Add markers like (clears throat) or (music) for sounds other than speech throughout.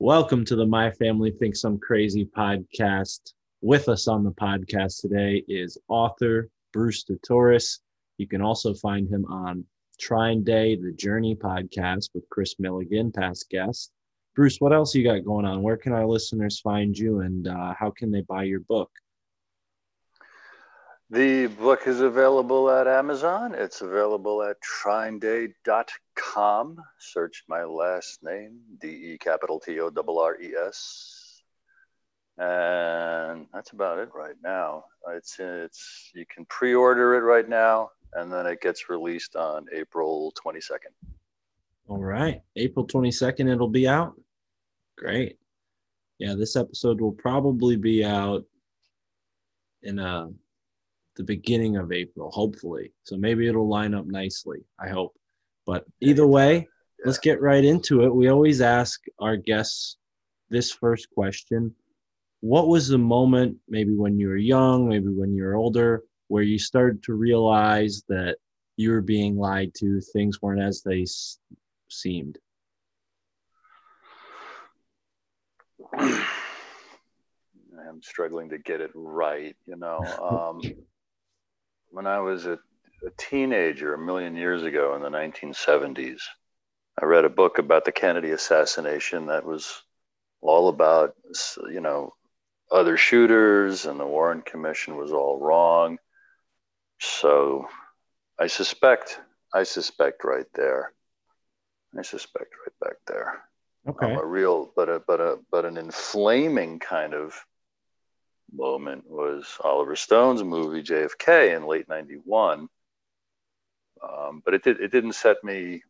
Welcome to the My Family Thinks I'm Crazy podcast. With us on the podcast today is author Bruce DeTorres. You can also find him on TrineDay, the Journey podcast with Kris Millegan, past guest. Bruce, what else you got going on? Where can our listeners find you and uh, how can they buy your book? The book is available at Amazon. It's available at trineday.com. Search my last name, D E capital T O R R E S. And that's about it right now. It's it's you can pre-order it right now and then it gets released on April 22nd. All right. April 22nd it'll be out. Great. Yeah, this episode will probably be out in a uh, the beginning of April, hopefully. So maybe it'll line up nicely. I hope. But either way, yeah. let's get right into it. We always ask our guests this first question What was the moment, maybe when you were young, maybe when you were older, where you started to realize that you were being lied to, things weren't as they s- seemed? (sighs) I'm struggling to get it right, you know. (laughs) Um, when I was a, a teenager a million years ago in the 1970s, I read a book about the Kennedy assassination that was all about, you know, other shooters and the Warren Commission was all wrong. So I suspect, I suspect right there. I suspect right back there. Okay. Um, a real, but a, but a, but an inflaming kind of moment was Oliver Stone's movie JFK in late '91. Um, but it did it didn't set me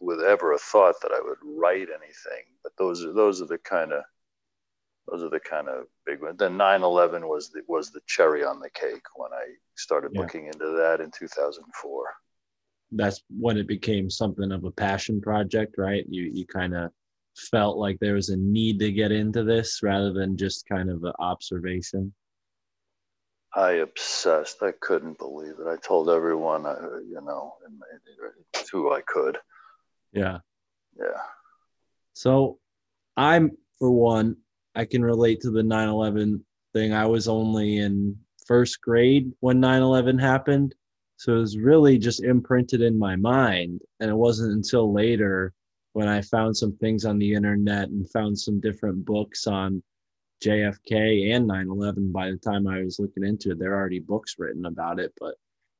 with ever a thought that I would write anything. But those are those are the kind of those are the kind of big ones. Then 9/11 was the was the cherry on the cake when I started yeah. looking into that in 2004. That's when it became something of a passion project, right? You you kind of felt like there was a need to get into this rather than just kind of an observation? I obsessed. I couldn't believe it. I told everyone, uh, you know, who I could. Yeah. Yeah. So I'm, for one, I can relate to the 9 11 thing. I was only in first grade when 9 11 happened. So it was really just imprinted in my mind. And it wasn't until later when I found some things on the internet and found some different books on JFK and 9/11. By the time I was looking into it, there are already books written about it. But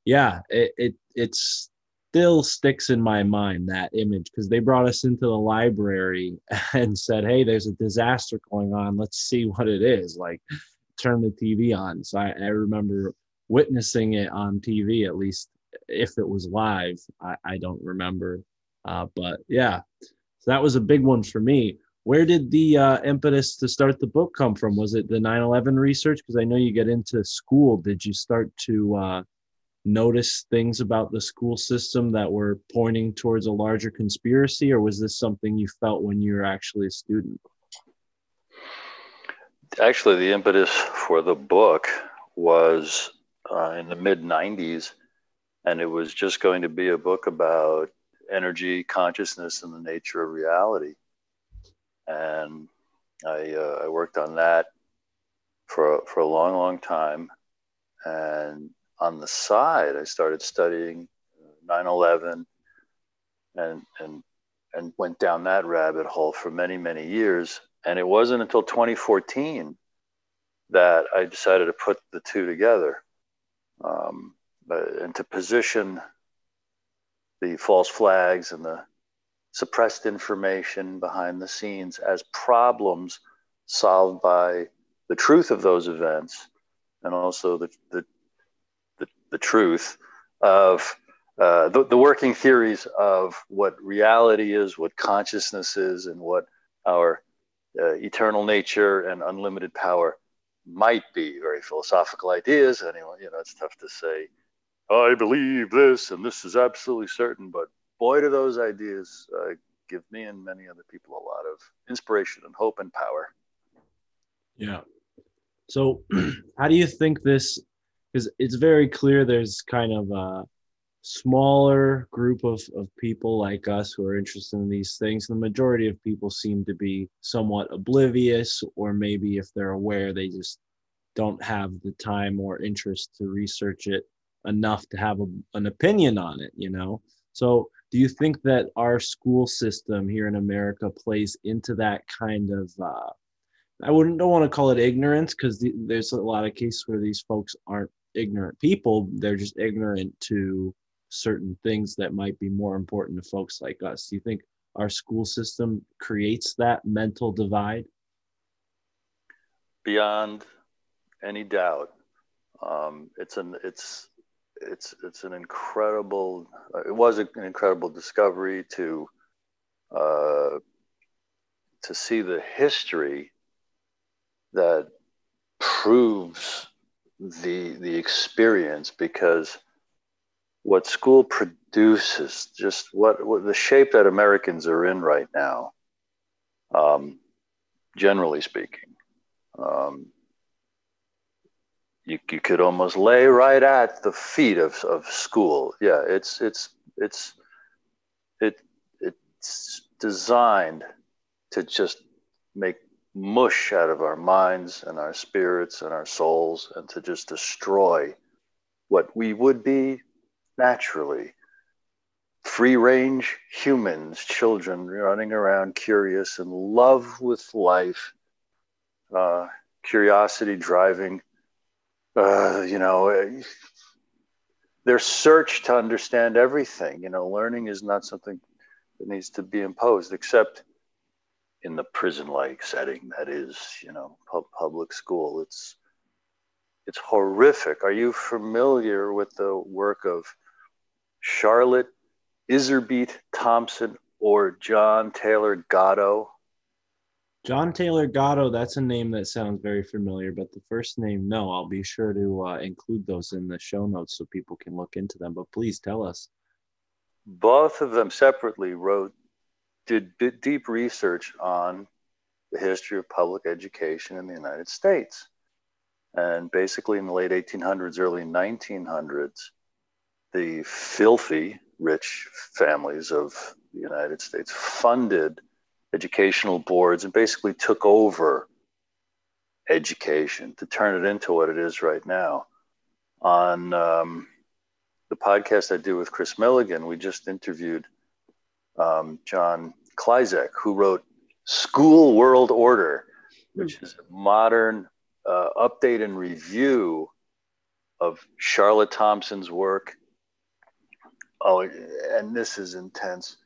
yeah, it it it still sticks in my mind that image because they brought us into the library (laughs) and said, "Hey, there's a disaster going on. Let's see what it is." Like, turn the TV on. So I, I remember witnessing it on TV, at least if it was live. I, I don't remember uh, but yeah, so that was a big one for me. Where did the uh, impetus to start the book come from? Was it the 9 11 research? Because I know you get into school. Did you start to uh, notice things about the school system that were pointing towards a larger conspiracy, or was this something you felt when you were actually a student? Actually, the impetus for the book was uh, in the mid 90s, and it was just going to be a book about energy, consciousness, and the nature of reality. And I, uh, I worked on that for, for a long, long time. And on the side, I started studying 9 11 and, and, and went down that rabbit hole for many, many years. And it wasn't until 2014 that I decided to put the two together um, and to position the false flags and the suppressed information behind the scenes as problems solved by the truth of those events and also the, the, the, the truth of uh, the, the working theories of what reality is, what consciousness is, and what our uh, eternal nature and unlimited power might be. Very philosophical ideas. Anyway, you know, it's tough to say I believe this and this is absolutely certain. But boy, do those ideas uh, give me and many other people a lot of inspiration and hope and power. Yeah. So, (clears throat) how do you think this? Because it's very clear there's kind of a smaller group of, of people like us who are interested in these things. The majority of people seem to be somewhat oblivious, or maybe if they're aware, they just don't have the time or interest to research it enough to have a, an opinion on it, you know? So, do you think that our school system here in America plays into that kind of uh, I wouldn't don't want to call it ignorance because the, there's a lot of cases where these folks aren't ignorant people; they're just ignorant to certain things that might be more important to folks like us. Do you think our school system creates that mental divide? Beyond any doubt, um, it's an it's it's it's an incredible. Uh, it was an incredible discovery to uh, to see the history that proves the the experience because what school produces just what, what the shape that americans are in right now um, generally speaking um, you, you could almost lay right at the feet of, of school. Yeah it's it's it's it it's designed to just make mush out of our minds and our spirits and our souls and to just destroy what we would be naturally. Free range humans, children running around curious in love with life, uh, curiosity driving, uh, you know, their search to understand everything. You know, learning is not something that needs to be imposed, except in the prison-like setting that is, you know, public school. It's it's horrific. Are you familiar with the work of Charlotte Iserbyt Thomson or John Taylor Gatto? John Taylor Gatto, that's a name that sounds very familiar, but the first name, no. I'll be sure to uh, include those in the show notes so people can look into them. But please tell us. Both of them separately wrote did deep research on the history of public education in the United States. And basically, in the late 1800s, early 1900s, the filthy rich families of the United States funded educational boards and basically took over education to turn it into what it is right now. On um, the podcast I do with Kris Millegan, we just interviewed um, John Klyczek, who wrote School World Order, which is a modern uh, update and review of Charlotte Thomson's work. Oh, and this is intense.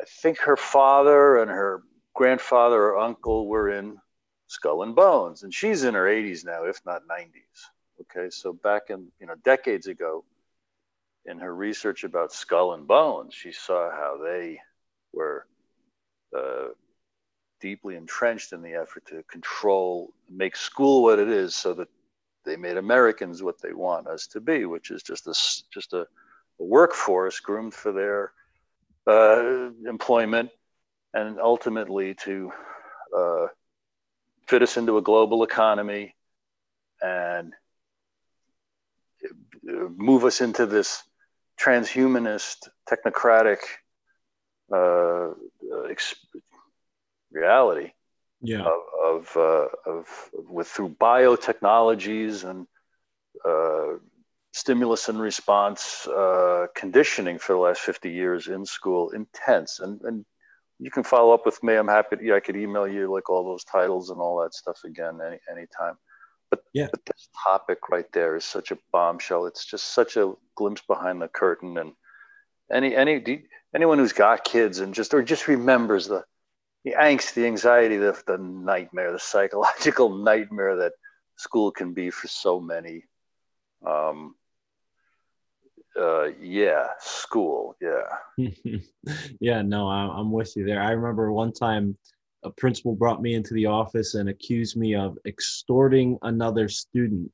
I think her father and her grandfather or uncle were in Skull and Bones, and she's in her 80s now, if not 90s. Okay, so back in you know decades ago, in her research about skull and bones, she saw how they were uh, deeply entrenched in the effort to control, make school what it is, so that they made Americans what they want us to be, which is just a just a, a workforce groomed for their uh, employment, and ultimately to uh, fit us into a global economy and uh, move us into this transhumanist, technocratic uh, reality yeah. of, of, uh, of, with through biotechnologies and uh, stimulus and response uh, conditioning for the last 50 years in school intense and, and you can follow up with me i'm happy to, yeah, i could email you like all those titles and all that stuff again any anytime but, yeah. but this topic right there is such a bombshell. It's just such a glimpse behind the curtain. And any any anyone who's got kids and just or just remembers the the angst, the anxiety, the, the nightmare, the psychological (laughs) nightmare that school can be for so many. Um, uh, yeah, school, yeah. (laughs) yeah, no, I'm with you there. I remember one time a principal brought me into the office and accused me of extorting another student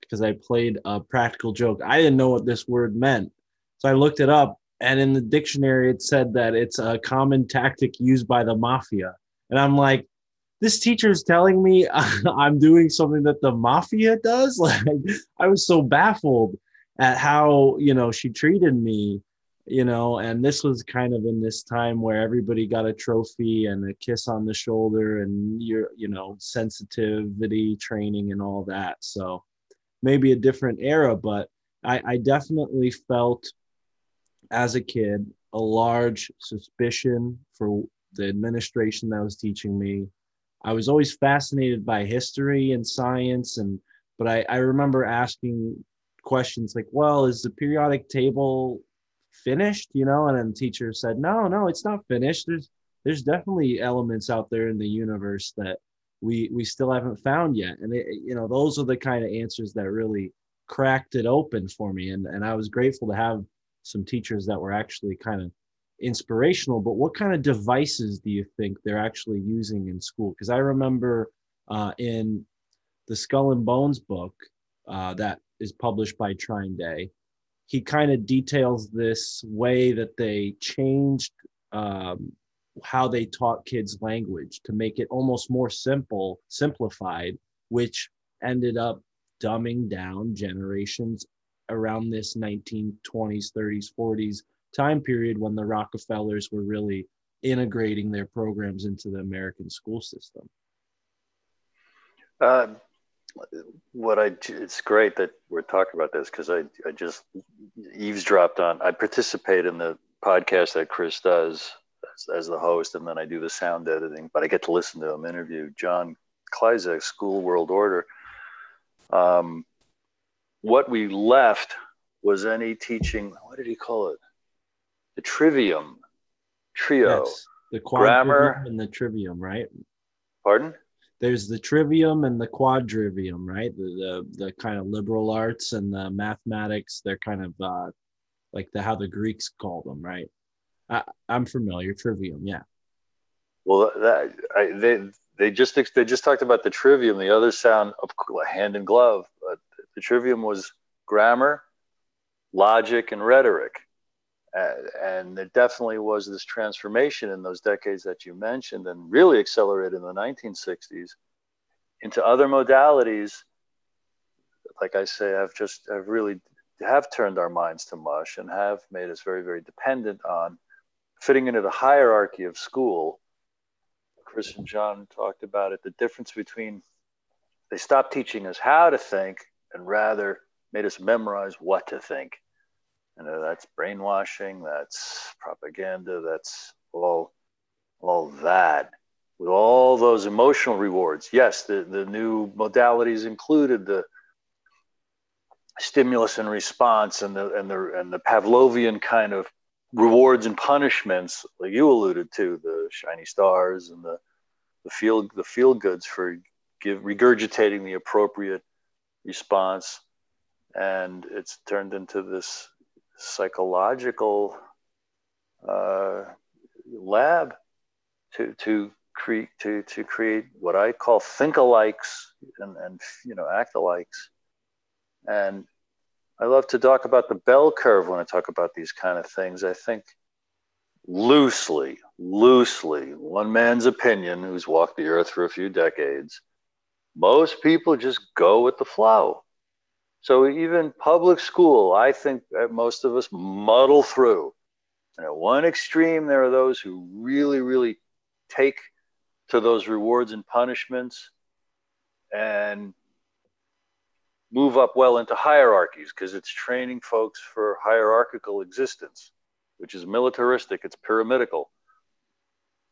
because I played a practical joke. I didn't know what this word meant. So I looked it up, and in the dictionary, it said that it's a common tactic used by the mafia. And I'm like, this teacher is telling me (laughs) I'm doing something that the mafia does? (laughs) Like, I was so baffled. At how you know she treated me you know and this was kind of in this time where everybody got a trophy and a kiss on the shoulder and your you know sensitivity training and all that. So maybe a different era but i, I definitely felt as a kid a large suspicion for the administration that was teaching me. I was always fascinated by history and science and but i, I remember asking questions like well is the periodic table finished? You know and then the teacher said no no it's not finished. There's there's definitely elements out there in the universe that we we still haven't found yet. And it, you know those are the kind of answers that really cracked it open for me. And and I was grateful to have some teachers that were actually kind of inspirational. But what kind of devices do you think they're actually using in school? Because I remember uh, in the Skull and Bones book uh, that is published by TrineDay he kind of details this way that they changed um, how they taught kids language to make it almost more simple, simplified, which ended up dumbing down generations around this 1920s, 30s, 40s time period when the Rockefellers were really integrating their programs into the American school system. Uh, what I it's great that we're talking about this because I I just eavesdropped on I participate in the podcast that Kris does as, as, the host and then I do the sound editing but I get to listen to him interview John Klyczek School World Order. Um, what we left was any teaching. What did he call it? The trivium trio. Yes, the grammar and the trivium, right? Pardon? There's the trivium and the quadrivium, right? The, the, the kind of liberal arts and the mathematics. They're kind of uh, like the how the Greeks called them, right? I, I'm familiar. Trivium, yeah. Well, that I, they they just they just talked about the trivium. The other sound of hand in glove. But the trivium was grammar, logic, and rhetoric. And there definitely was this transformation in those decades that you mentioned and really accelerated in the 1960s into other modalities. Like i say i've just i've really have turned our minds to mush and have made us very very dependent on fitting into the hierarchy of school. Kris and john talked about it the difference between they stopped teaching us how to think and rather made us memorize what to think you know, that's brainwashing, that's propaganda, that's all, all that. With all those emotional rewards, yes, the, the new modalities included the stimulus and response and the and the and the Pavlovian kind of rewards and punishments, like you alluded to, the shiny stars and the the feel the feel goods for give regurgitating the appropriate response, and it's turned into this psychological uh, lab to to create to to create what I call think-alikes and and you know act-alikes, and I love to talk about the bell curve when I talk about these kind of things. I think loosely, loosely, one man's opinion who's walked the earth for a few decades. Most people just go with the flow. So even public school, I think most of us muddle through. And at one extreme, there are those who really, really take to those rewards and punishments and move up well into hierarchies because it's training folks for hierarchical existence, which is militaristic, it's pyramidical.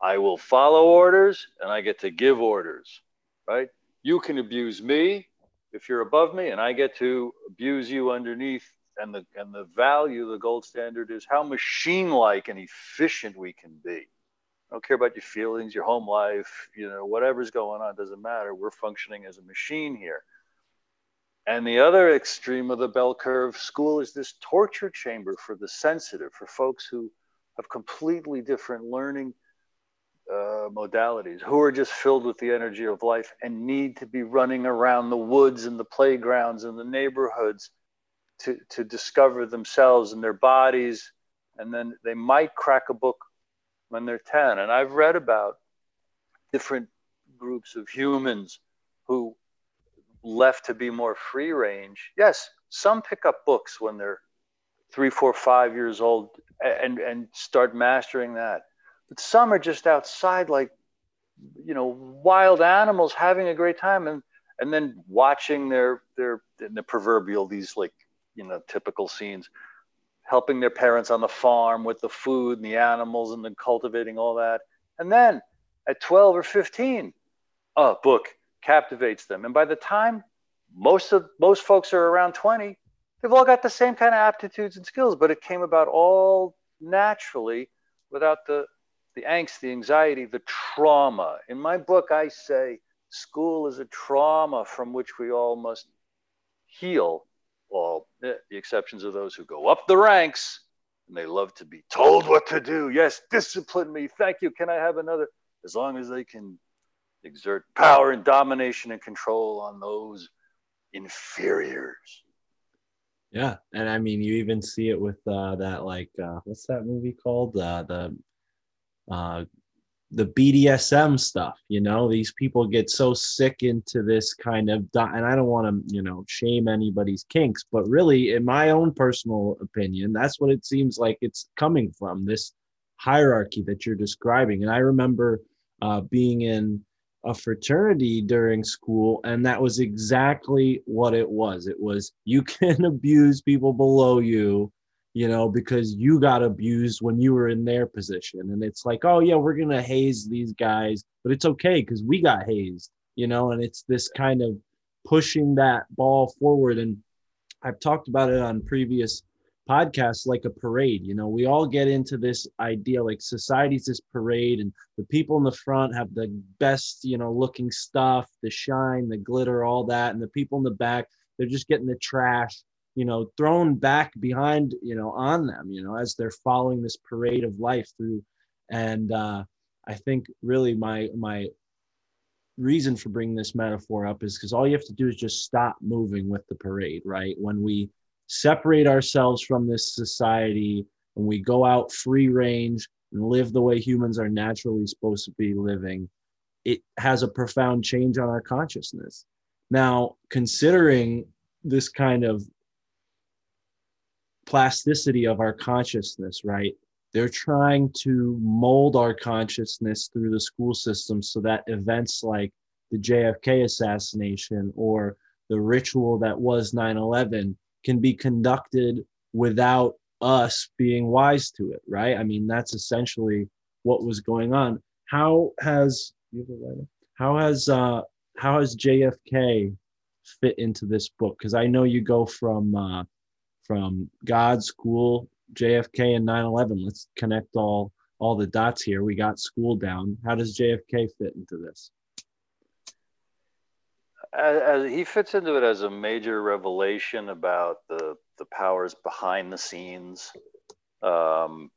I will follow orders and I get to give orders, right? You can abuse me, if you're above me and I get to abuse you underneath, and the and the value, the gold standard is how machine-like and efficient we can be. I don't care about your feelings, your home life, you know, whatever's going on doesn't matter. We're functioning as a machine here. And the other extreme of the bell curve school is this torture chamber for the sensitive, for folks who have completely different learning uh, modalities who are just filled with the energy of life and need to be running around the woods and the playgrounds and the neighborhoods to, to discover themselves and their bodies. And then they might crack a book when they're 10. And I've read about different groups of humans who left to be more free range. Yes, some pick up books when they're three, four, five years old and, and start mastering that. But some are just outside like, you know, wild animals having a great time and, and then watching their, their, the proverbial, these like, you know, typical scenes, helping their parents on the farm with the food and the animals and then cultivating all that. And then at 12 or 15, a book captivates them. And by the time most of most folks are around 20, they've all got the same kind of aptitudes and skills, but it came about all naturally without the the angst, the anxiety, the trauma. In my book, I say school is a trauma from which we all must heal. All eh, the exceptions of those who go up the ranks and they love to be told what to do. Yes, discipline me. Thank you. Can I have another? As long as they can exert power and domination and control on those inferiors. Yeah, and I mean, you even see it with uh, that like uh, what's that movie called? Uh, the uh, the BDSM stuff. You know, these people get so sick into this kind of, and I don't want to, you know, shame anybody's kinks, but really, in my own personal opinion, that's what it seems like it's coming from this hierarchy that you're describing. And I remember uh, being in a fraternity during school and that was exactly what it was it was you can (laughs) abuse people below you you know because you got abused when you were in their position. And it's like oh yeah we're going to haze these guys but it's okay cuz we got hazed you know and it's this kind of pushing that ball forward. And I've talked about it on previous podcasts like a parade. You know, we all get into this idea like society's this parade, and the people in the front have the best, you know, looking stuff, the shine, the glitter, all that, and the people in the back, they're just getting the trash, you know, thrown back behind, you know, on them, you know, as they're following this parade of life through. And uh, I think really my my reason for bringing this metaphor up is because all you have to do is just stop moving with the parade, right? When we separate ourselves from this society and we go out free range and live the way humans are naturally supposed to be living, it has a profound change on our consciousness. Now, considering this kind of plasticity of our consciousness, right? They're trying to mold our consciousness through the school system so that events like the JFK assassination or the ritual that was 9 11 can be conducted without us being wise to it, right? I mean, that's essentially what was going on. How has how has uh, how has JFK fit into this book? Because I know you go from uh, from God, school, JFK, and 9/11. Let's connect all all the dots here. We got school down. How does JFK fit into this? as, as, he fits into it as a major revelation about the the powers behind the scenes, um,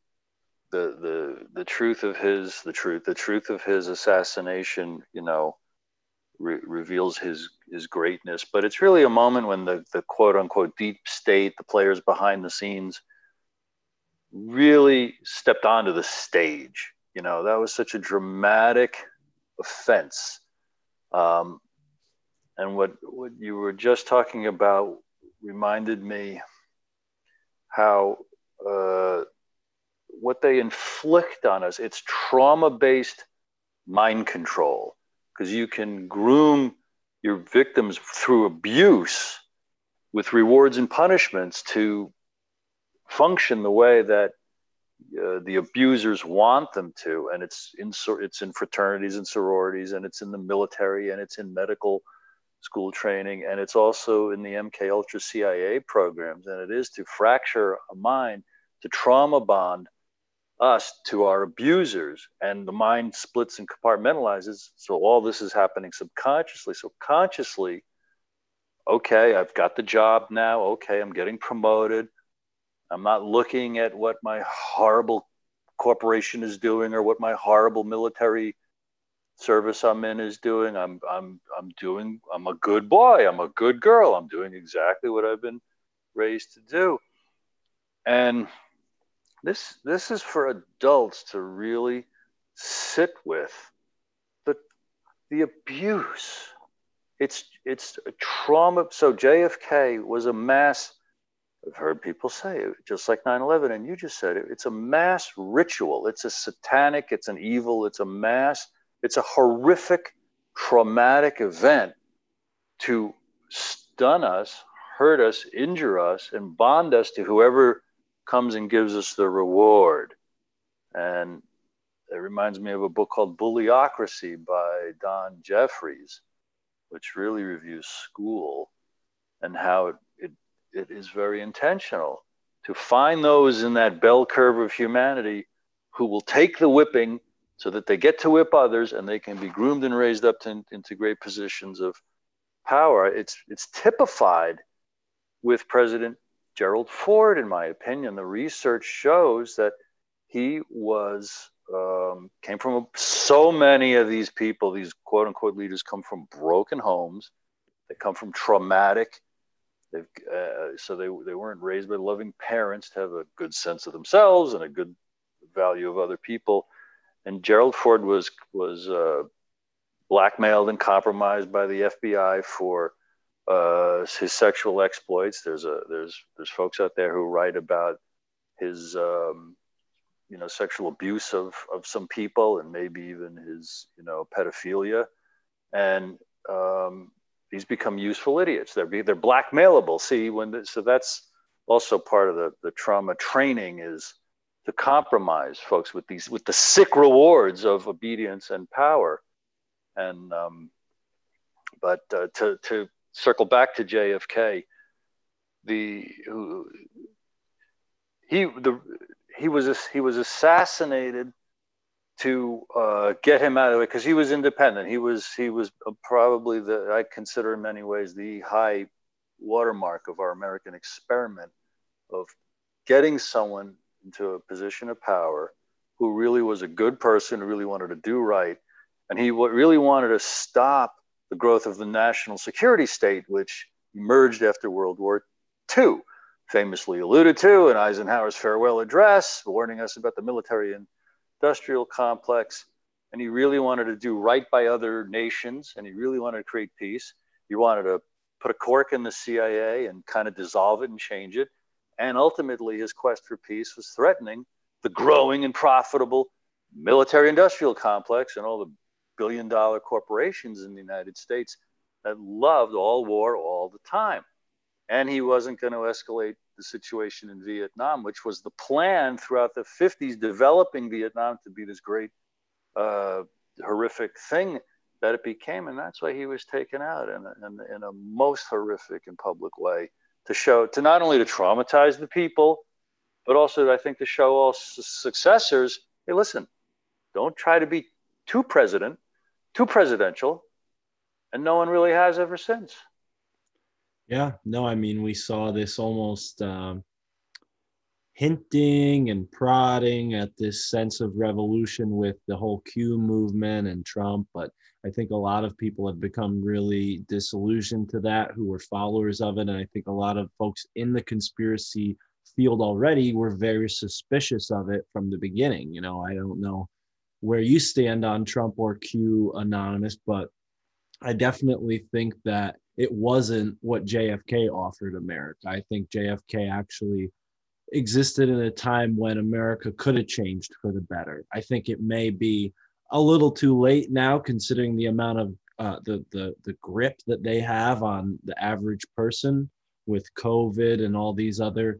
the the the truth of his the truth the truth of his assassination. You know, re- reveals his his greatness. But it's really a moment when the the quote unquote deep state, the players behind the scenes, really stepped onto the stage. You know, that was such a dramatic offense. Um, and what, what you were just talking about reminded me how uh, what they inflict on us, it's trauma based mind control, because you can groom your victims through abuse with rewards and punishments to function the way that uh, the abusers want them to and it's in it's in fraternities and sororities and it's in the military and it's in medical school training, and it's also in the MK Ultra CIA programs. And it is to fracture a mind, to trauma bond us to our abusers, and the mind splits and compartmentalizes. So all this is happening subconsciously. So consciously, okay, I've got the job now. Okay, I'm getting promoted. I'm not looking at what my horrible corporation is doing or what my horrible military service I'm in is doing. I'm I'm I'm doing I'm a good boy. I'm a good girl. I'm doing exactly what I've been raised to do. And this this is for adults to really sit with the the abuse, it's it's a trauma. So JFK was a mass. I've heard people say it, just like 9/11, and you just said it. It's a mass ritual. It's a satanic. It's an evil. It's a mass. It's a horrific, traumatic event to stun us, hurt us, injure us, and bond us to whoever comes and gives us the reward. And it reminds me of a book called Bullyocracy by Don Jeffries which really reviews school and how it, it, it is very intentional to find those in that bell curve of humanity who will take the whipping so that they get to whip others and they can be groomed and raised up to, into great positions of power. It's, it's typified with President Gerald Ford, in my opinion. The research shows that he was um, came from so many of these people, these quote unquote leaders come from broken homes. They come from traumatic. They've, uh, so they, they weren't raised by loving parents to have a good sense of themselves and a good value of other people. And Gerald Ford was, was uh, blackmailed and compromised by the FBI for uh, his sexual exploits. There's, a, there's, there's folks out there who write about his um, you know sexual abuse of of some people and maybe even his you know pedophilia. And um, these become useful idiots. They're they're blackmailable. See when the, so that's also part of the the trauma training is to compromise folks with these with the sick rewards of obedience and power. And um, but uh, to to circle back to JFK the he the he was he was assassinated to uh, get him out of it because he was independent. He was he was probably the I consider in many ways the high watermark of our American experiment of getting someone into a position of power who really was a good person, who really wanted to do right, and he really wanted to stop the growth of the national security state, which emerged after World War II famously alluded to in Eisenhower's farewell address, warning us about the military industrial complex. And he really wanted to do right by other nations and he really wanted to create peace. He wanted to put a cork in the CIA and kind of dissolve it and change it. And ultimately, his quest for peace was threatening the growing and profitable military industrial complex and all the billion dollar corporations in the United States that loved all war all the time and he wasn't going to escalate the situation in Vietnam, which was the plan throughout the 50s, developing Vietnam to be this great, uh, horrific thing that it became. And that's why he was taken out in a, in, in a most horrific and public way to show, to not only to traumatize the people, but also I think to show all successors, hey, listen, don't try to be too president, too presidential, and no one really has ever since. Yeah, no, I mean, we saw this almost um, hinting and prodding at this sense of revolution with the whole Q movement and Trump, but I think a lot of people have become really disillusioned to that who were followers of it. And I think a lot of folks in the conspiracy field already were very suspicious of it from the beginning. You know, I don't know where you stand on Trump or Q Anonymous, but I definitely think that it wasn't what JFK offered America. I think JFK actually existed in a time when America could have changed for the better. I think it may be a little too late now, considering the amount of uh, the the the grip that they have on the average person with COVID and all these other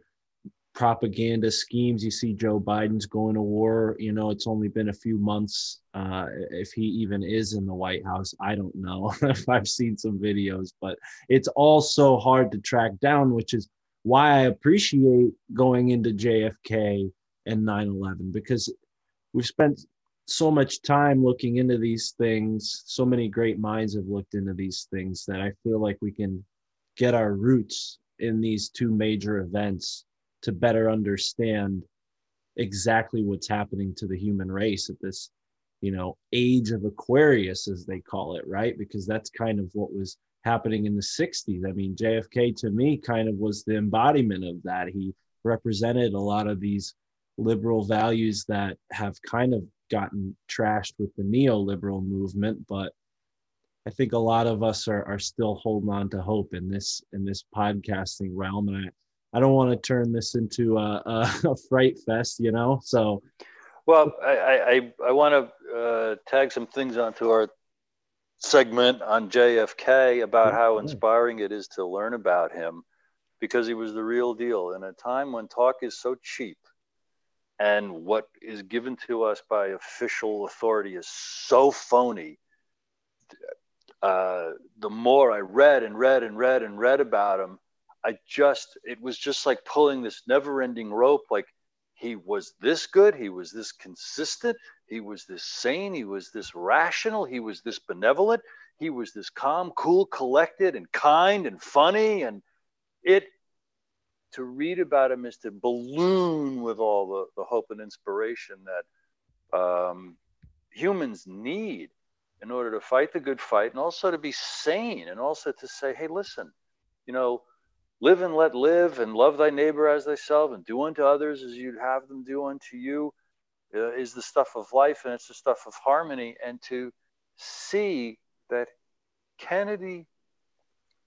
propaganda schemes. You see Joe Biden's going to war. You know, it's only been a few months. Uh, if he even is in the White House, I don't know (laughs) if I've seen some videos, but it's all so hard to track down, which is why I appreciate going into JFK and 9 11 because we've spent so much time looking into these things. So many great minds have looked into these things that I feel like we can get our roots in these two major events to better understand exactly what's happening to the human race at this you know age of aquarius as they call it right? Because that's kind of what was happening in the 60s i mean jfk to me kind of was the embodiment of that. He represented a lot of these liberal values that have kind of gotten trashed with the neoliberal movement but I think a lot of us are, are still holding on to hope in this in this podcasting realm, and I, I don't want to turn this into a, a, (laughs) a fright fest, you know. So, well, I I, I want to uh, tag some things onto our segment on JFK about how inspiring it is to learn about him, because he was the real deal in a time when talk is so cheap and what is given to us by official authority is so phony uh, the more I read and read and read and read about him, I just, it was just like pulling this never ending rope. Like he was this good, he was this consistent, he was this sane, he was this rational, he was this benevolent, he was this calm, cool, collected, and kind and funny. And it, to read about him is to balloon with all the, the hope and inspiration that um, humans need in order to fight the good fight and also to be sane and also to say, hey, listen, you know, live and let live and love thy neighbor as thyself and do unto others as you'd have them do unto you uh, is the stuff of life and it's the stuff of harmony. And to see that Kennedy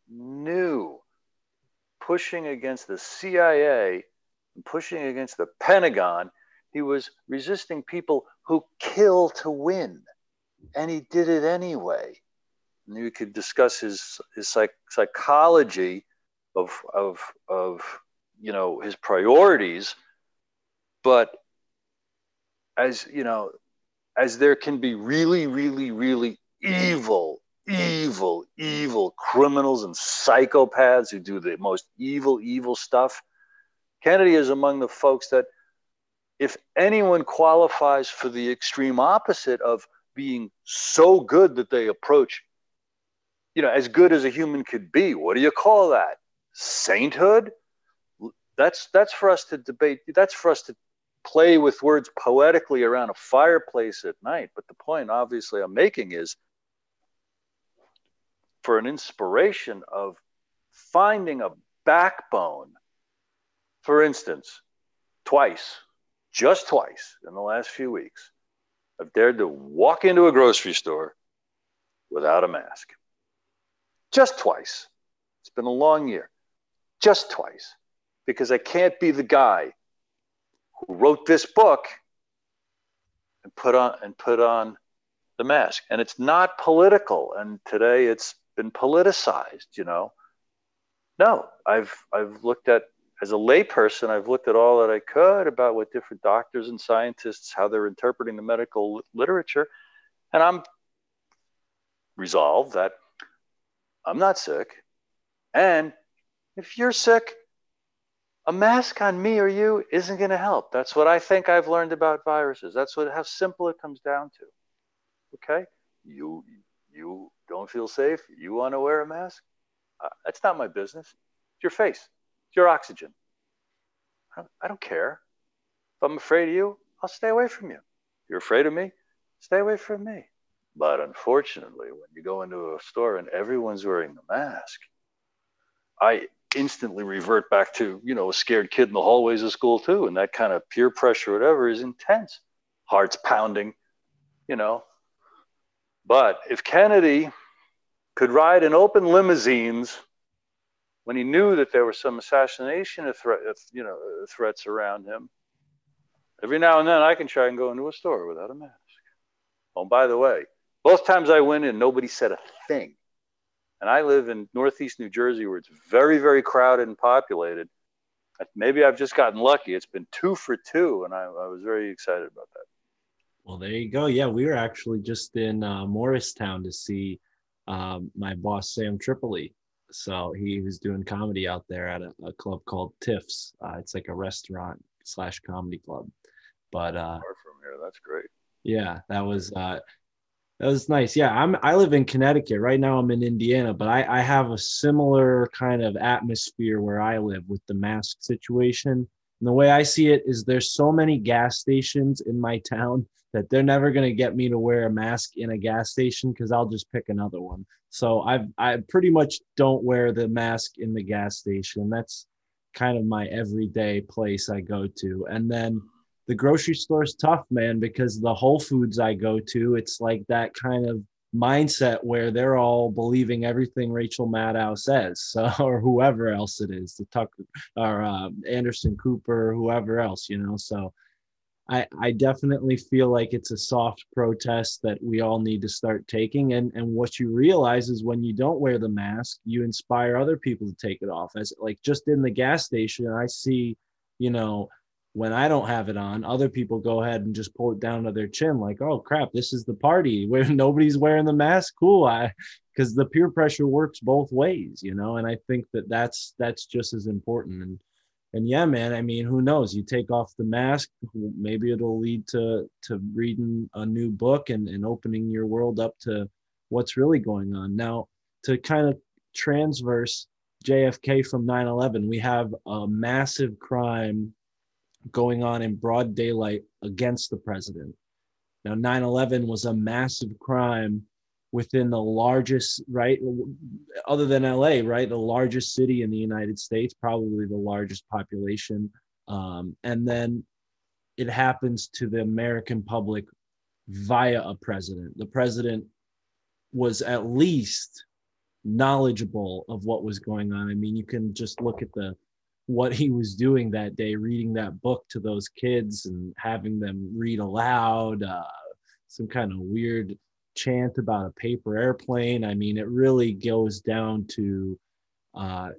knew pushing against the CIA and pushing against the Pentagon, he was resisting people who kill to win and he did it anyway. And you could discuss his his psych, psychology of of of you know his priorities, but as you know, as there can be really, really, really evil, evil, evil criminals and psychopaths who do the most evil, evil stuff. Kennedy is among the folks that, if anyone qualifies for the extreme opposite of being so good that they approach, you know, as good as a human could be. What do you call that? Sainthood? That's that's for us to debate. That's for us to play with words poetically around a fireplace at night. But the point, obviously, I'm making is for an inspiration of finding a backbone. For instance, twice, just twice in the last few weeks, I've dared to walk into a grocery store without a mask. Just twice. It's been a long year. Just twice. Because I can't be the guy who wrote this book and put on and put on the mask. And it's not political. And today it's been politicized, you know. No, I've I've looked at as a layperson, I've looked at all that I could about what different doctors and scientists, how they're interpreting the medical literature. And I'm resolved that I'm not sick. And if you're sick, a mask on me or you isn't going to help. That's what I think I've learned about viruses. That's what how simple it comes down to. Okay? You you don't feel safe. You want to wear a mask? Uh, that's not my business. It's your face It's your oxygen. I don't care. If I'm afraid of you, I'll stay away from you. If you're afraid of me, stay away from me. But unfortunately, when you go into a store and everyone's wearing a mask, I instantly revert back to, you know, a scared kid in the hallways of school too. And that kind of peer pressure, whatever, is intense. Hearts pounding, you know. But if Kennedy could ride in open limousines when he knew that there were some assassination threat, you know, uh, threats around him, every now and then I can try and go into a store without a mask. Oh, by the way, both times I went in, nobody said a thing. And I live in Northeast New Jersey where it's very, very crowded and populated. Maybe I've just gotten lucky. It's been two for two, and I, I was very excited about that. Well, there you go. Yeah, we were actually just in uh, Morristown to see um, my boss, Sam Tripoli. So he was doing comedy out there at a, a club called Tiff's. Uh, it's like a restaurant slash comedy club. But uh, far from here, that's great. Yeah, that was uh, that was nice. Yeah, I'm I live in Connecticut right now. I'm in Indiana, but I I have a similar kind of atmosphere where I live with the mask situation. And the way I see it is there's so many gas stations in my town that they're never going to get me to wear a mask in a gas station because I'll just pick another one. So I've I pretty much don't wear the mask in the gas station. That's kind of my everyday place I go to. And then the grocery store is tough, man, because the Whole Foods I go to, it's like that kind of mindset where they're all believing everything Rachel Maddow says, (laughs) or whoever else it is, the Tucker or uh, Anderson Cooper, whoever else, you know. So I, I definitely feel like it's a soft protest that we all need to start taking. And and what you realize is when you don't wear the mask, you inspire other people to take it off. As like just in the gas station, I see, you know, when I don't have it on, other people go ahead and just pull it down to their chin, like, oh crap, this is the party (laughs) where nobody's wearing the mask. Cool, I because the peer pressure works both ways, you know, and I think that that's that's just as important. And and yeah, man, I mean, who knows? You take off the mask, maybe it'll lead to to reading a new book and and opening your world up to what's really going on. Now, to kind of transverse JFK from 9/11, we have a massive crime going on in broad daylight against the president. Now, 9 11 was a massive crime within the largest, right, other than LA, right, the largest city in the United States, probably the largest population. Um, and then it happens to the American public via a president. The president was at least knowledgeable of what was going on. I mean, you can just look at the what he was doing that day, reading that book to those kids and having them read aloud, uh, some kind of weird chant about a paper airplane. I mean, it really goes down to uh,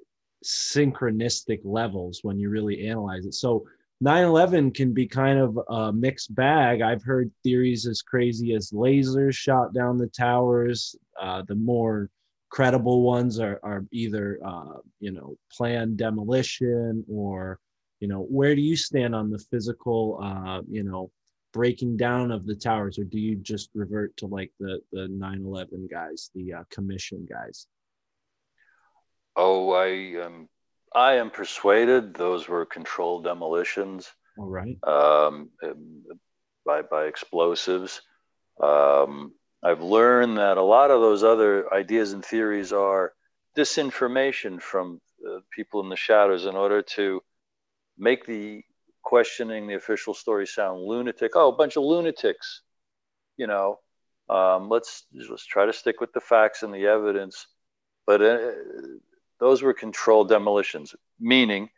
synchronistic levels when you really analyze it. So 9/11 can be kind of a mixed bag. I've heard theories as crazy as lasers shot down the towers. Uh, the more credible ones are, are either uh, you know planned demolition or you know where do you stand on the physical uh, you know breaking down of the towers? Or do you just revert to like the the 9-11 guys the uh, commission guys? Oh i am i am persuaded those were controlled demolitions all right. um, by by explosives. Um, I've learned that a lot of those other ideas and theories are disinformation from uh, people in the shadows in order to make the questioning the official story sound lunatic. Oh, a bunch of lunatics, you know. Um, let's let's try to stick with the facts and the evidence. But uh, those were controlled demolitions, meaning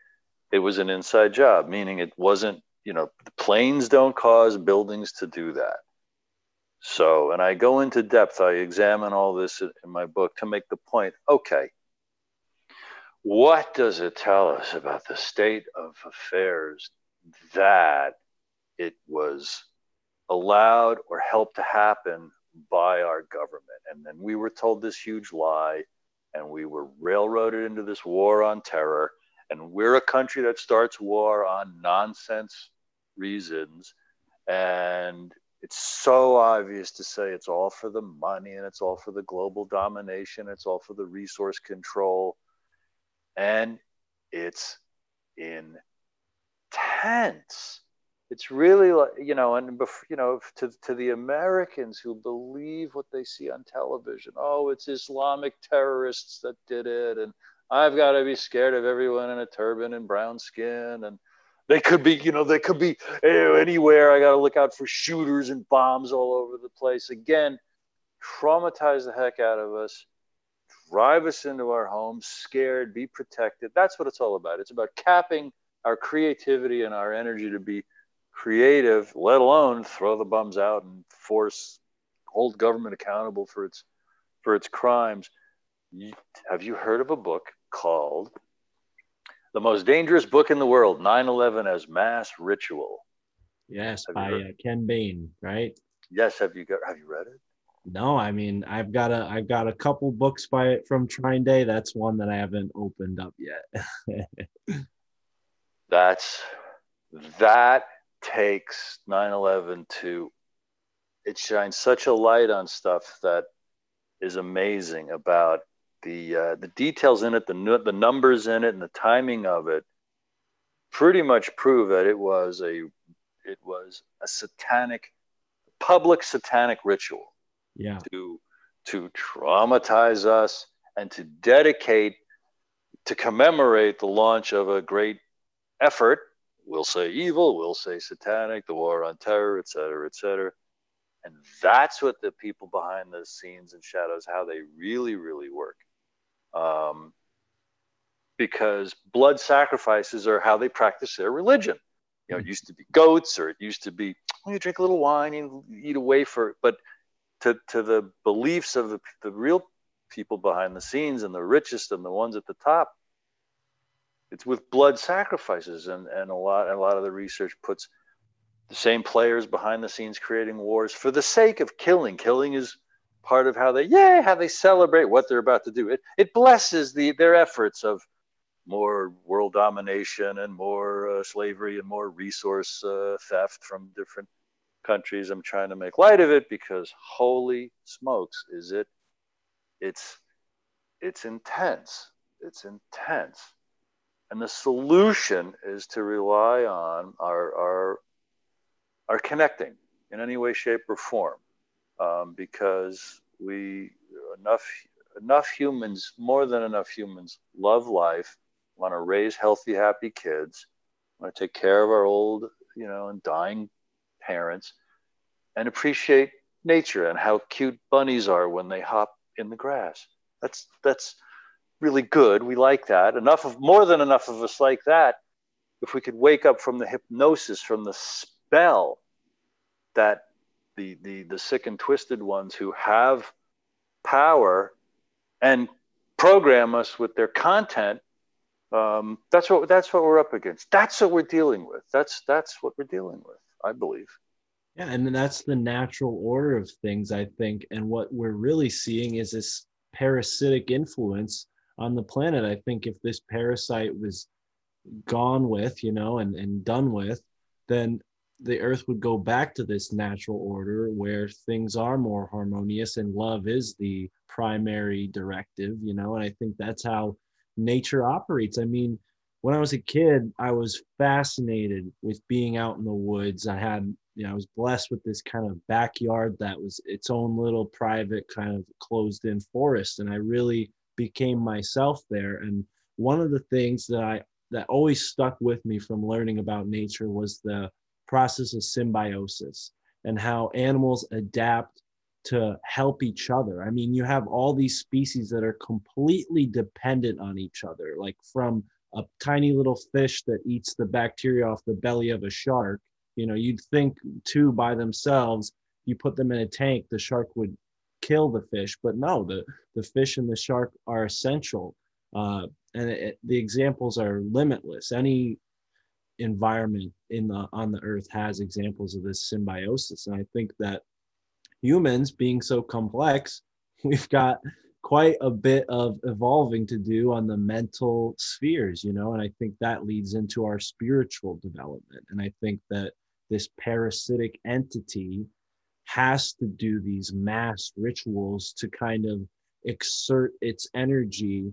it was an inside job, meaning it wasn't. You know, planes don't cause buildings to do that. So, and I go into depth, I examine all this in my book to make the point okay, what does it tell us about the state of affairs that it was allowed or helped to happen by our government? And then we were told this huge lie, and we were railroaded into this war on terror. And we're a country that starts war on nonsense reasons. And it's so obvious to say it's all for the money and it's all for the global domination, it's all for the resource control. And it's intense. It's really like, you know, and, you know, to, to the Americans who believe what they see on television, oh, it's Islamic terrorists that did it. And I've got to be scared of everyone in a turban and brown skin. And, they could be, you know, they could be eh, anywhere. I got to look out for shooters and bombs all over the place. Again, traumatize the heck out of us, drive us into our homes, scared, be protected. That's what it's all about. It's about capping our creativity and our energy to be creative, let alone throw the bums out and force hold government accountable for its for its crimes. Have you heard of a book called the most dangerous book in the world 9-11 as mass ritual. Yes have by uh, ken bain right? Yes have you got have you read it? No i mean i've got a i've got a couple books by it from TrineDay that's one that i haven't opened up yet. (laughs) That's that takes 9-11 to it shines such a light on stuff that is amazing about the uh, the details in it, the the numbers in it, and the timing of it, pretty much prove that it was a it was a satanic, public satanic ritual. Yeah. To to traumatize us and to dedicate to commemorate the launch of a great effort. We'll say evil, we'll say satanic, the war on terror, et cetera, et cetera. And that's what the people behind the scenes and shadows, how they really, really work. Um, because blood sacrifices are how they practice their religion. You know, it used to be goats, or it used to be well, you drink a little wine and eat a wafer. But to, to the beliefs of the, the real people behind the scenes and the richest and the ones at the top, it's with blood sacrifices. And, and a lot a lot of the research puts the same players behind the scenes creating wars for the sake of killing. Killing is part of how they yeah how they celebrate what they're about to do. It it blesses the their efforts of more world domination and more uh, slavery and more resource uh, theft from different countries. I'm trying to make light of it because holy smokes, is it? It's it's intense. It's intense. And the solution is to rely on our our our connecting in any way, shape, or form, um, because we enough enough humans, more than enough humans, love life want to raise healthy, happy kids, want to take care of our old, you know, and dying parents, and appreciate nature and how cute bunnies are when they hop in the grass. That's that's really good. We like that. Enough of more than enough of us like that. If we could wake up from the hypnosis, from the spell that the the the sick and twisted ones who have power and program us with their content um, that's what that's what we're up against. That's what we're dealing with. That's that's what we're dealing with. I believe. Yeah, and that's the natural order of things, I think. And what we're really seeing is this parasitic influence on the planet. I think if this parasite was gone with, you know, and, and done with, then the earth would go back to this natural order where things are more harmonious and love is the primary directive, you know, and I think that's how nature operates. I mean, when I was a kid, I was fascinated with being out in the woods. I had, you know, I was blessed with this kind of backyard that was its own little private kind of closed in forest. And I really became myself there. And one of the things that I, that always stuck with me from learning about nature was the process of symbiosis and how animals adapt to help each other. I mean, you have all these species that are completely dependent on each other, like from a tiny little fish that eats the bacteria off the belly of a shark. You know, you'd think two by themselves, you put them in a tank, the shark would kill the fish, but no, the, the fish and the shark are essential. Uh, and it, the examples are limitless. Any environment in the on the earth has examples of this symbiosis, and I think that humans being so complex, (laughs) we've got quite a bit of evolving to do on the mental spheres, you know, and I think that leads into our spiritual development. And I think that this parasitic entity has to do these mass rituals to kind of exert its energy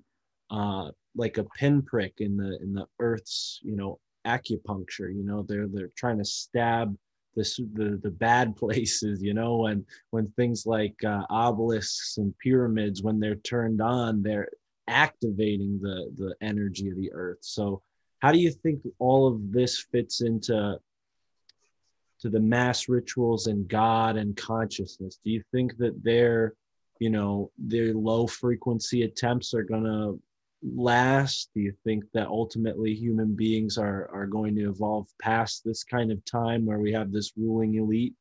uh, like a pinprick in the in the earth's you know acupuncture you know they're they're trying to stab the, the, the bad (laughs) places, you know, and when things like uh, obelisks and pyramids, when they're turned on, they're activating the, the energy of the earth. So how do you think all of this fits into to the mass rituals and God and consciousness? Do you think that their, you know, their low frequency attempts are going to last? Do you think that ultimately human beings are, are going to evolve past this kind of time where we have this ruling elite?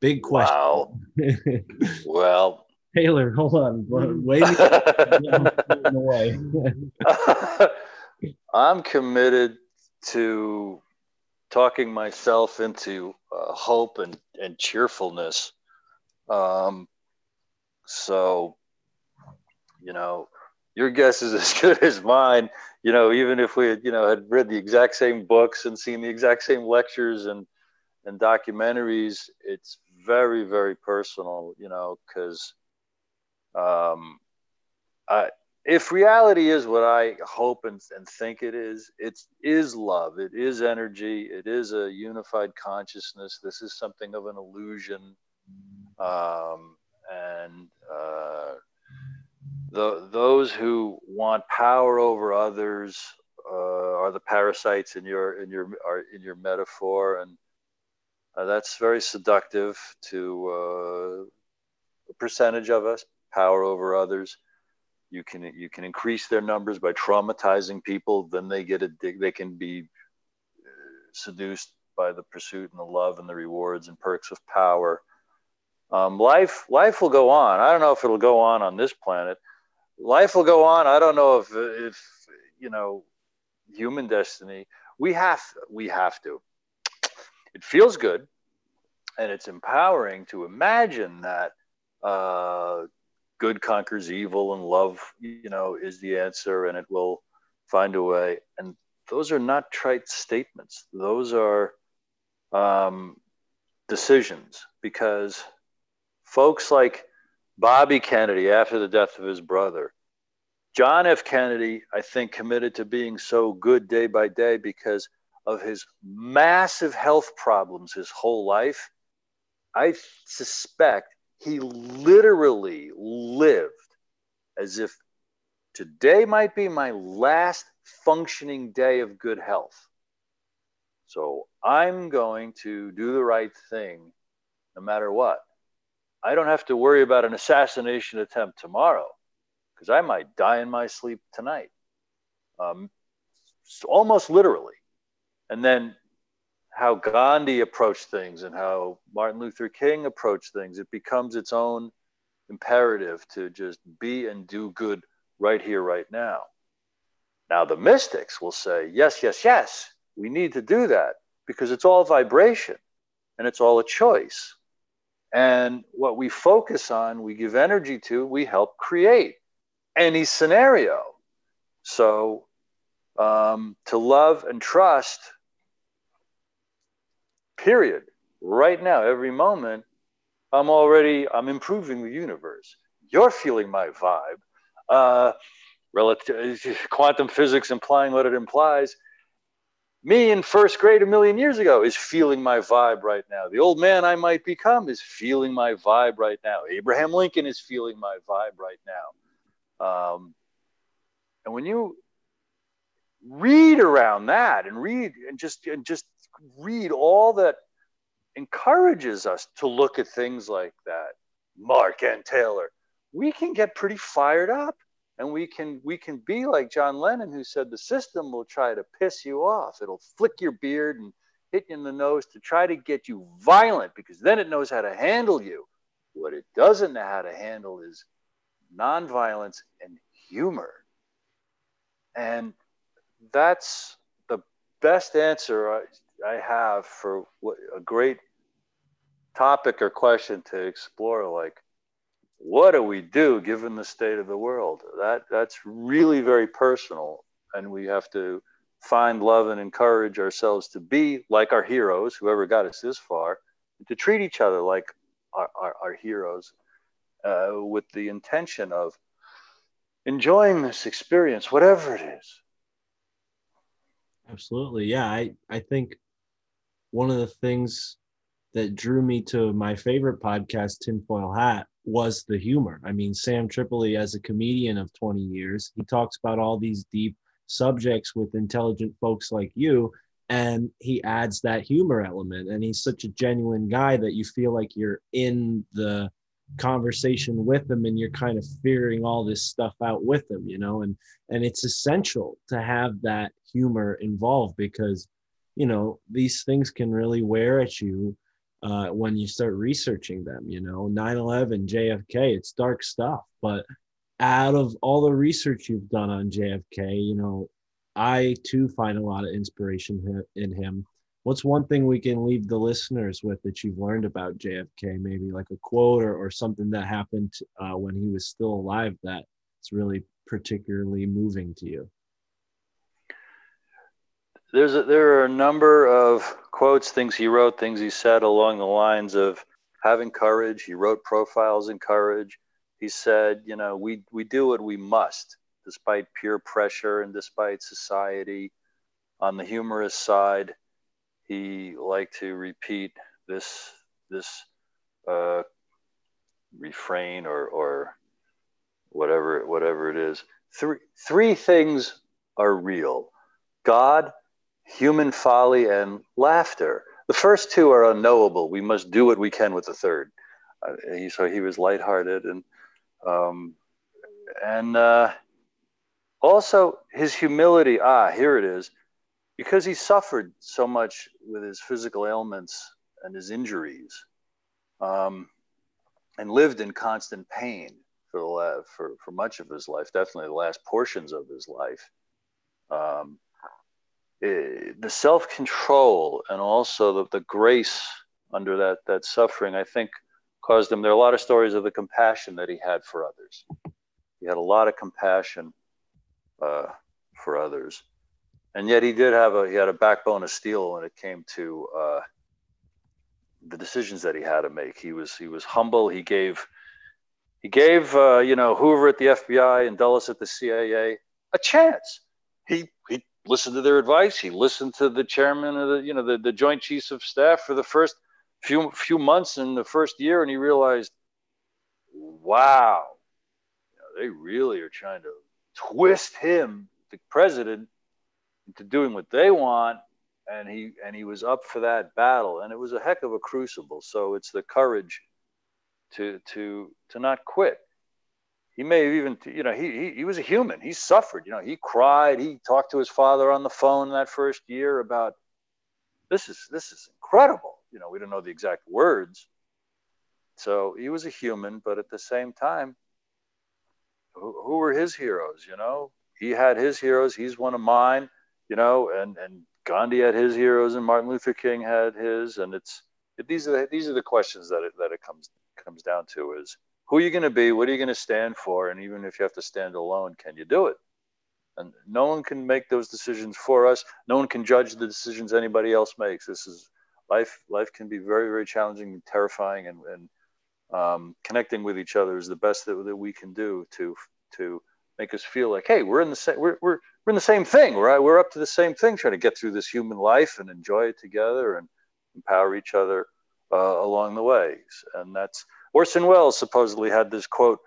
Big question. Wow. (laughs) well, Taylor, hold on. Wait. (laughs) I'm committed to talking myself into uh, hope and, and cheerfulness. Um, so, you know, your guess is (laughs) as good as mine. You know, even if we had, you know, had read the exact same books and seen the exact same lectures and and documentaries, it's very, very personal. You know, because um, if reality is what I hope and, and think it is, it is love. It is energy. It is a unified consciousness. This is something of an illusion. Um, and uh, the, those who want power over others uh, are the parasites in your in your in your metaphor, and uh, that's very seductive to uh, a percentage of us. Power over others. You can you can increase their numbers by traumatizing people. Then they get a they can be uh, seduced by the pursuit and the love and the rewards and perks of power. Um, life life will go on. I don't know if it'll go on on this planet. Life will go on. I don't know if if you know human destiny. We have we have to. It feels good, and it's empowering to imagine that uh, good conquers evil and love, you know, is the answer, and it will find a way. And those are not trite statements. Those are um, decisions because folks like Bobby Kennedy, after the death of his brother, John F. Kennedy, I think, committed to being so good day by day because of his massive health problems his whole life. I suspect he literally lived as if today might be my last functioning day of good health. So I'm going to do the right thing no matter what. I don't have to worry about an assassination attempt tomorrow because I might die in my sleep tonight. Um, almost literally. And then how Gandhi approached things and how Martin Luther King approached things, it becomes its own imperative to just be and do good right here, right now. Now, the mystics will say, yes, yes, yes, we need to do that because it's all vibration and it's all a choice. And what we focus on, we give energy to, we help create any scenario. So um, to love and trust, period. Right now, every moment, I'm already I'm improving the universe. You're feeling my vibe. Uh, relative (laughs) quantum physics implying what it implies me in first grade a million years ago is feeling my vibe right now. The old man I might become is feeling my vibe right now. Abraham Lincoln is feeling my vibe right now. Um, and when you read around that and read and just and just read all that encourages us to look at things like that, Mark and Taylor, we can get pretty fired up and we can we can be like John Lennon who said the system will try to piss you off. It'll flick your beard and hit you in the nose to try to get you violent because then it knows how to handle you. What it doesn't know how to handle is nonviolence and humor. And that's the best answer I, I have for what, a great topic or question to explore like what do we do given the state of the world? That that's really very personal, and we have to find love and encourage ourselves to be like our heroes, whoever got us this far, to treat each other like our, our, our heroes, uh, with the intention of enjoying this experience, whatever it is. Absolutely, yeah. I I think one of the things that drew me to my favorite podcast, Tinfoil Hat, was the humor. I mean, Sam Tripoli, as a comedian of 20 years, he talks about all these deep subjects with intelligent folks like you, and he adds that humor element. And he's such a genuine guy that you feel like you're in the conversation with him and you're kind of figuring all this stuff out with him you know and and it's essential to have that humor involved because you know these things can really wear at you uh, when you start researching them. You know, 9 11, JFK, it's dark stuff. But out of all the research you've done on JFK, you know, I too find a lot of inspiration in him. What's one thing we can leave the listeners with that you've learned about JFK? Maybe like a quote or, or something that happened uh, when he was still alive that's really particularly moving to you? There's a, there are a number of quotes, things he wrote, things he said along the lines of having courage. He wrote profiles in courage. He said, you know, we we do what we must, despite peer pressure and despite society. On the humorous side, he liked to repeat this this uh, refrain or or whatever whatever it is. Three three things are real God, human folly, and laughter. The first two are unknowable. We must do what we can with the third. Uh, he, so he was lighthearted and um, and uh, also his humility. Ah, here it is, because he suffered so much with his physical ailments and his injuries, um, and lived in constant pain for the for for much of his life. Definitely the last portions of his life. Um, it, the self control and also the, the grace under that that suffering, I think, caused him. There are a lot of stories of the compassion that he had for others. He had a lot of compassion uh, for others, and yet he did have a he had a backbone of steel when it came to uh, the decisions that he had to make. He was he was humble. He gave he gave uh, you know Hoover at the FBI and Dulles at the CIA a chance. He listened to their advice. He listened to the chairman of the you know the, the Joint Chiefs of Staff for the first few few months in the first year, and he realized, wow, you know, they really are trying to twist him, the president, into doing what they want, and he and he was up for that battle, and it was a heck of a crucible. So it's the courage to to to not quit. He may have even, you know, he, he he was a human. He suffered. You know, he cried. He talked to his father on the phone that first year about this is this is incredible you know, we don't know the exact words. So he was a human, but at the same time, who, who were his heroes? You know, he had his heroes. He's one of mine. You know, and and Gandhi had his heroes, and Martin Luther King had his. And it's it, these are the, these are the questions that it, that it comes comes down to is who are you going to be? What are you going to stand for? And even if you have to stand alone, can you do it? And no one can make those decisions for us. No one can judge the decisions anybody else makes. This is life life can be very very challenging and terrifying and, and um, connecting with each other is the best that, that we can do to to make us feel like hey we're in the same we're, we're, we're in the same thing right we're up to the same thing trying to get through this human life and enjoy it together and empower each other uh, along the way and that's orson welles supposedly had this quote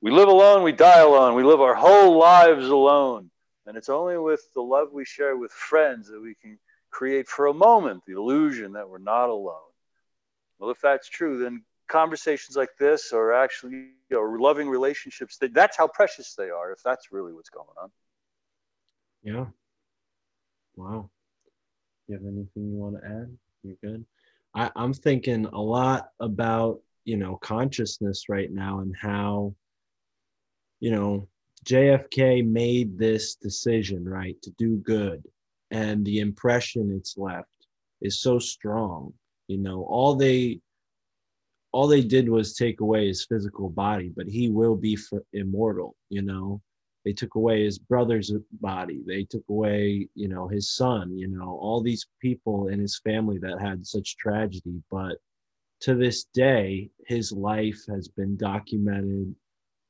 we live alone we die alone we live our whole lives alone and it's only with the love we share with friends that we can create for a moment the illusion that we're not alone. Well, if that's true, then conversations like this are actually you know, loving relationships, that's how precious they are, if that's really what's going on. Yeah. Wow. Do You have anything you want to add? You're good. I, I'm thinking a lot about, you know, consciousness right now and how, you know, JFK made this decision, right, to do good and the impression it's left is so strong you know. All they all they did was take away his physical body but he will be for, immortal you know. They took away his brother's body. They took away you know his son you know all these people in his family that had such tragedy but to this day his life has been documented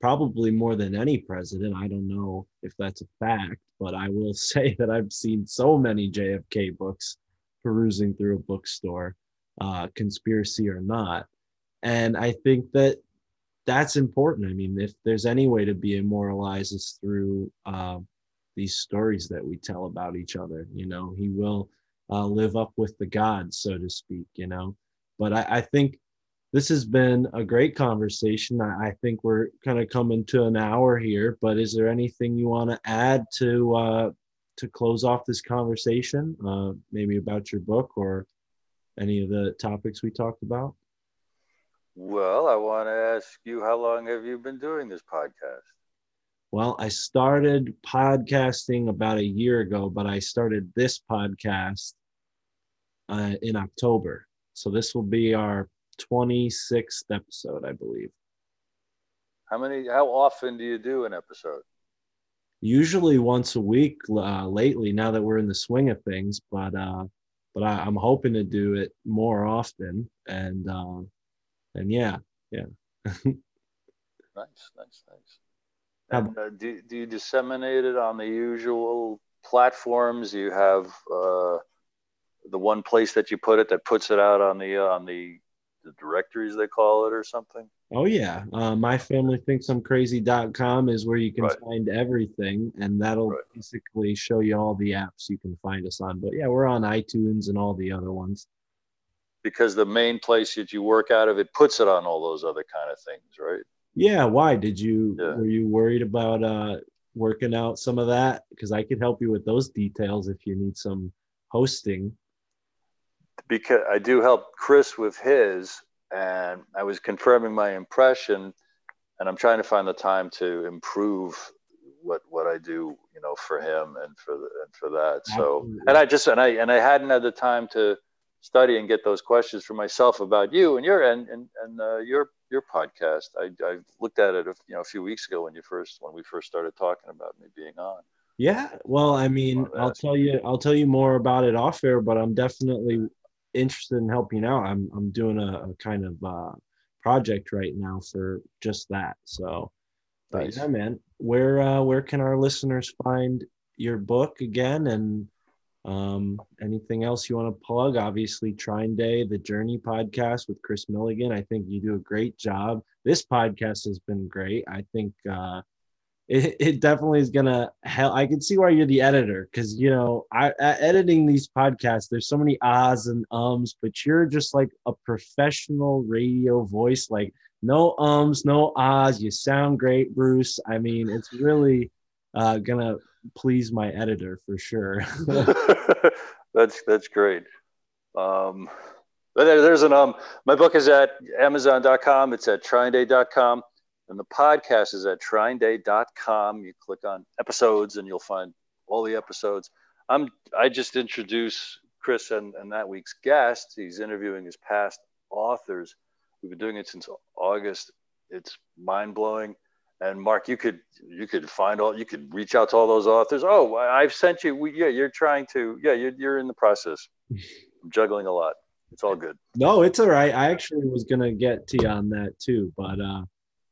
probably more than any president. I don't know if that's a fact, but I will (laughs) say that I've seen so many JFK books perusing through a bookstore, uh, conspiracy or not. And I think that that's important. I mean, if there's any way to be immortalized, it's through uh, these stories that we tell about each other. You know, he will uh, live up with the gods, so to speak, you know. But I, I think this has been a great conversation. I, I think we're kind of coming to an hour here, but is there anything you want to add to uh, to close off this conversation? Uh, maybe about your book or any of the topics we talked about? Well, I want to ask you, how long have you been doing this podcast? Well, I started podcasting about a year ago, but I started this podcast uh, in October. So this will be our 26th episode, I believe. How many? How often do you do an episode? Usually once a week. Uh, lately, now that we're in the swing of things, but uh, but I, am hoping to do it more often. And uh, and yeah, yeah. (laughs) nice, nice, nice. And, uh, do do you disseminate it on the usual platforms? You have uh, the one place that you put it that puts it out on the uh, on the the directories they call it or something? Oh yeah, uh, my family thinks I'm crazy.com is where you can Right. find everything, and that'll Right. basically show you all the apps you can find us on. But yeah, we're on iTunes and all the other ones. Because the main place that you work out of, it puts it on all those other kind of things, right? Yeah, why did you Yeah. were you worried about uh working out some of that? Because I could help you with those details if you need some hosting. Because I do help Kris with his, and I was confirming my impression, and I'm trying to find the time to improve what what I do, you know, for him and for the, and for that. So, Absolutely. and I just and I and I hadn't had the time to study and get those questions for myself about you and your and and, and uh, your your podcast. I I looked at it, you know, a few weeks ago when you first when we first started talking about me being on. Yeah, well, I mean, I'll tell you, I'll tell you more about it off air, but I'm definitely interested in helping out. I'm I'm doing a, a kind of uh, project right now for just that. So, but Nice. yeah, man, where uh, where can our listeners find your book again, and um, anything else you want to plug? Obviously, TrineDay, the Journey podcast with Kris Millegan. I think you do a great job. This podcast has been great. I think. Uh, it, it definitely is gonna help. I can see why you're the editor because you know I, I editing these podcasts. There's so many ahs and ums, but you're just like a professional radio voice. Like no ums, no ahs. You sound great, Bruce. I mean, it's really uh, gonna please my editor for sure. (laughs) (laughs) that's that's great. Um, but there's an um. My book is at Amazon.com. It's at TrineDay.com, and the podcast is at TrineDay.com. You click on episodes, and you'll find all the episodes. I'm I just introduce Kris and, and that week's guest. He's interviewing his past authors. We've been doing it since August. It's mind blowing. And Mark, you could you could find all you could reach out to all those authors. Oh, I've sent you. We, yeah, you're trying to. Yeah, you're you're in the process. I'm juggling a lot. It's all (laughs) good. no, it's all right. I actually was gonna get to you on that too, but uh,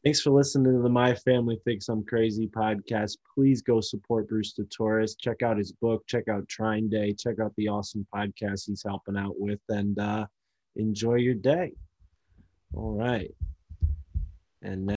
thanks for listening to the My Family Thinks I'm Crazy podcast. Please go support Bruce De Torres. Check out his book. Check out TrineDay. Check out the awesome podcast he's helping out with, and uh, enjoy your day. All right, and.